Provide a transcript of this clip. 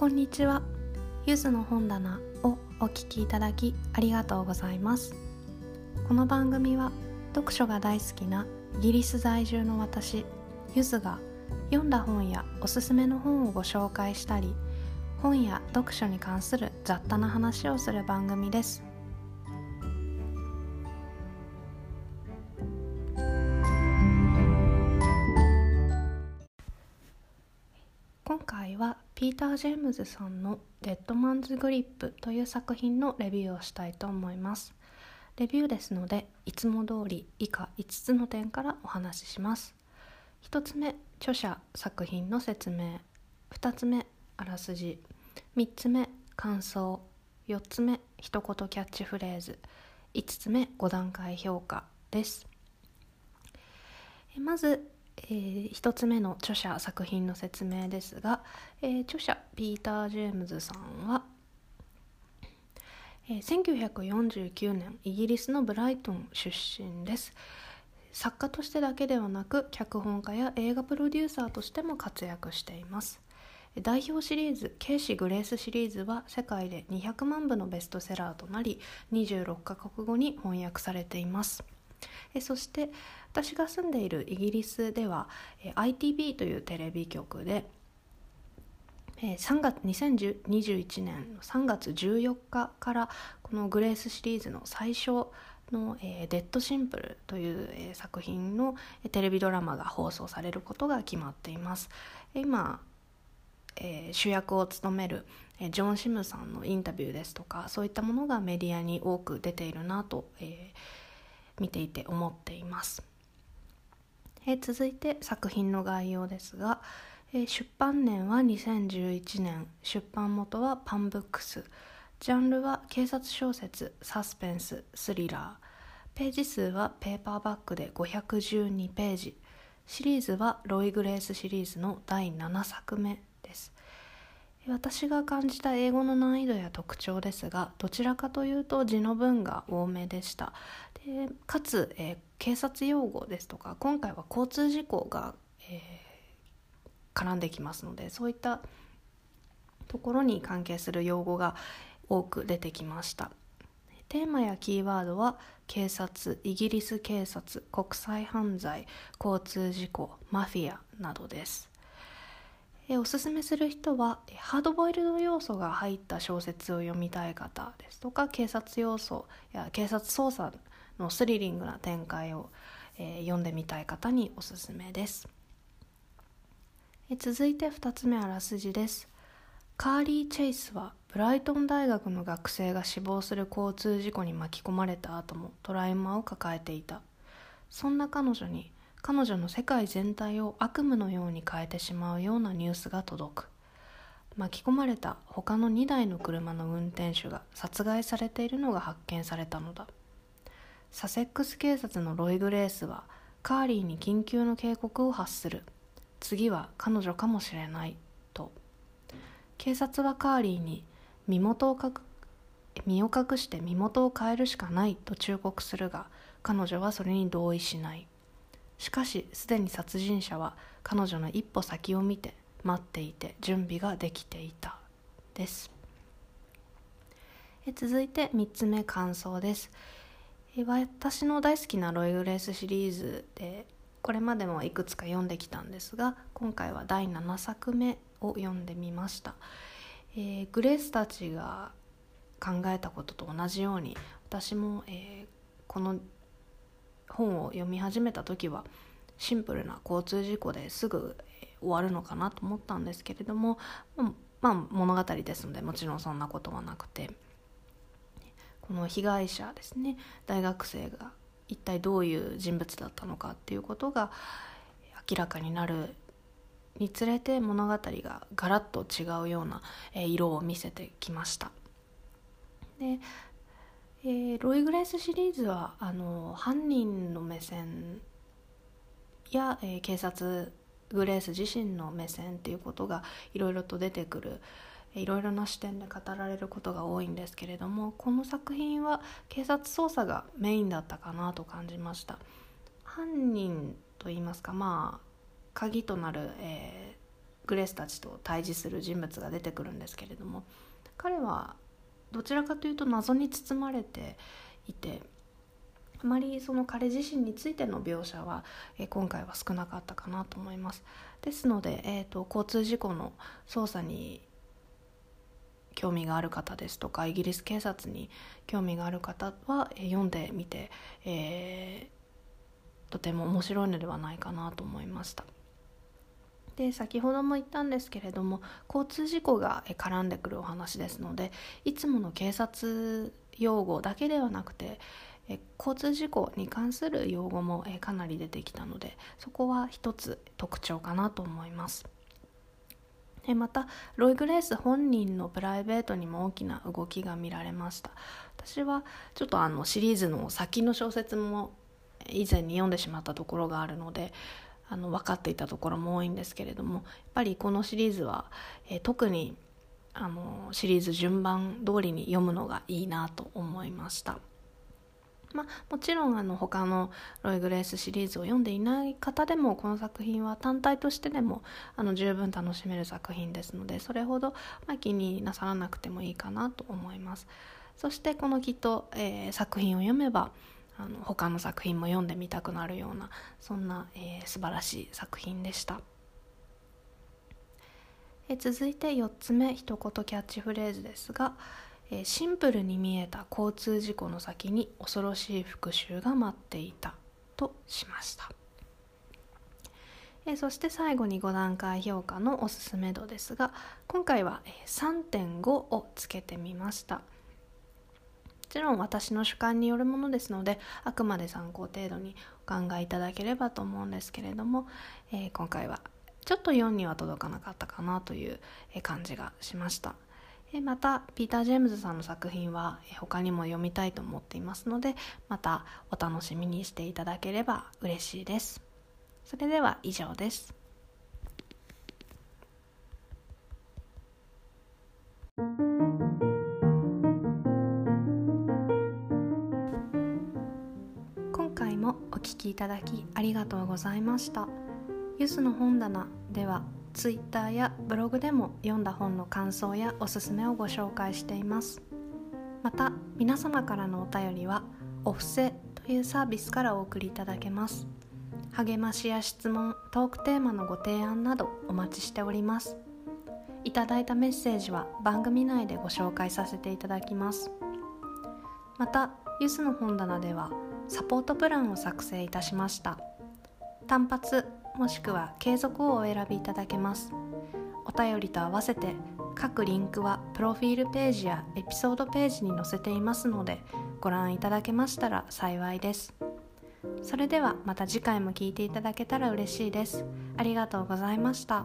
こんにちは。ゆずの本棚をお聞きいただきありがとうございます。この番組は読書が大好きなイギリス在住の私ゆずが読んだ本やおすすめの本をご紹介したり本や読書に関する雑多な話をする番組です。今回はピーター・ジェームズさんの「 Dead Man's Grip」という作品のレビューをしたいと思います。レビューですのでいつも通り以下5つの点からお話しします。1つ目著者作品の説明。2つ目あらすじ。3つ目感想。4つ目一言キャッチフレーズ。5つ目5段階評価です。まずえー、1つ目の著者作品の説明ですが、えー、著者ピーター・ジェームズさんは、えー、1949年イギリスのブライトン出身です。作家としてだけではなく脚本家や映画プロデューサーとしても活躍しています。代表シリーズ「ケイシ・グレース」シリーズは世界で200万部のベストセラーとなり26カ国語に翻訳されています。えそして私が住んでいるイギリスでは ITV というテレビ局で3月2021年の3月14日からこのグレースシリーズの最初の「デッドシンプル」という作品のテレビドラマが放送されることが決まっています。今主役を務めるジョン・シムさんのインタビューですとかそういったものがメディアに多く出ているなと、えー見ていて思っています。え続いて作品の概要ですが、え出版年は2011年。出版元はパンブックス。ジャンルは警察小説サスペンススリラー。ページ数はペーパーバッグで512ページ。シリーズはロイ・グレースシリーズの第7作目です。私が感じた英語の難易度や特徴ですがどちらかというと字の文が多めでした。でかつ、えー、警察用語ですとか今回は交通事故が、えー、絡んできますのでそういったところに関係する用語が多く出てきました。テーマやキーワードは警察イギリス警察国際犯罪交通事故マフィアなどです。えおすすめする人はハードボイルド要素が入った小説を読みたい方ですとか警察要素や警察捜査のスリリングな展開を、えー、読んでみたい方におすすめです、え続いて2つ目あらすじです。カーリー・チェイスはブライトン大学の学生が死亡する交通事故に巻き込まれた後もトラウマを抱えていた。そんな彼女に彼女の世界全体を悪夢のように変えてしまうようなニュースが届く。巻き込まれた他の2台の車の運転手が殺害されているのが発見されたのだ。サセックス警察のロイ・グレースはカーリーに緊急の警告を発する。次は彼女かもしれない。と。警察はカーリーに身元をかく身を隠して身元を変えるしかない。と忠告するが彼女はそれに同意しない。しかしすでに殺人者は彼女の一歩先を見て待っていて準備ができていた。です。え続いて3つ目感想です。私の大好きなロイグレースシリーズでこれまでもいくつか読んできたんですが今回は第7作目を読んでみました、えー、グレースたちが考えたことと同じように私も、えー、この本を読み始めた時はシンプルな交通事故ですぐ終わるのかなと思ったんですけれども、まあ、物語ですのでもちろんそんなことはなくて。この被害者ですね大学生が一体どういう人物だったのかっていうことが明らかになるにつれて物語がガラッと違うような色を見せてきました。でえー、ロイ・グレースシリーズはあの犯人の目線や、えー、警察グレース自身の目線っていうことがいろいろと出てくるいろいろな視点で語られることが多いんですけれどもこの作品は警察捜査がメインだったかなと感じました。犯人といいますかまあ鍵となる、えー、グレースたちと対峙する人物が出てくるんですけれども彼はどちらかというと謎に包まれていてあまりその彼自身についての描写は、えー、今回は少なかったかなと思います。ですので、えーと、交通事故の捜査に興味がある方ですとかイギリス警察に興味がある方は、え、読んでみて、えー、とても面白いのではないかなと思いました。で先ほども言ったんですけれども交通事故が絡んでくるお話ですのでいつもの警察用語だけではなくて交通事故に関する用語もかなり出てきたのでそこは一つ特徴かなと思います。またロイ・グレース本人のプライベートにも大きな動きが見られました私はちょっとあのシリーズの先の小説も以前に読んでしまったところがあるのであの分かっていたところも多いんですけれどもやっぱりこのシリーズは、えー、特にあのシリーズ順番通りに読むのがいいなと思いました。まあ、もちろんあの他のロイ・グレースシリーズを読んでいない方でもこの作品は単体としてでもあの十分楽しめる作品ですのでそれほど、まあ、気になさらなくてもいいかなと思います。そしてこのきっと、えー、作品を読めばあの他の作品も読んでみたくなるようなそんな、えー、素晴らしい作品でした、えー、続いて4つ目一言キャッチフレーズですが「えシンプルに見えた交通事故の先に恐ろしい復讐が待っていたとしました、えそして最後に5段階評価のおすすめ度ですが今回は3.5をつけてみましたもちろん私の主観によるものですのであくまで参考程度にお考えいただければと思うんですけれども、え、今回はちょっと4には届かなかったかなという感じがしました。またピーター・ジェームズさんの作品は他にも読みたいと思っていますのでまたお楽しみにしていただければ嬉しいです。それでは以上です。今回もお聴きいただきありがとうございました。ゆずの本棚では Twitter やブログでも読んだ本の感想やおすすめをご紹介しています。また皆様からのお便りはお布施というサービスからお送りいただけます。励ましや質問トークテーマのご提案などお待ちしております。いただいたメッセージは番組内でご紹介させていただきます。またゆずの本棚ではサポートプランを作成いたしました。単発もしくは継続をお選びいただけます。お便りと合わせて各リンクはプロフィールページやエピソードページに載せていますのでご覧いただけましたら幸いです。それではまた次回も聴いていただけたら嬉しいです。ありがとうございました。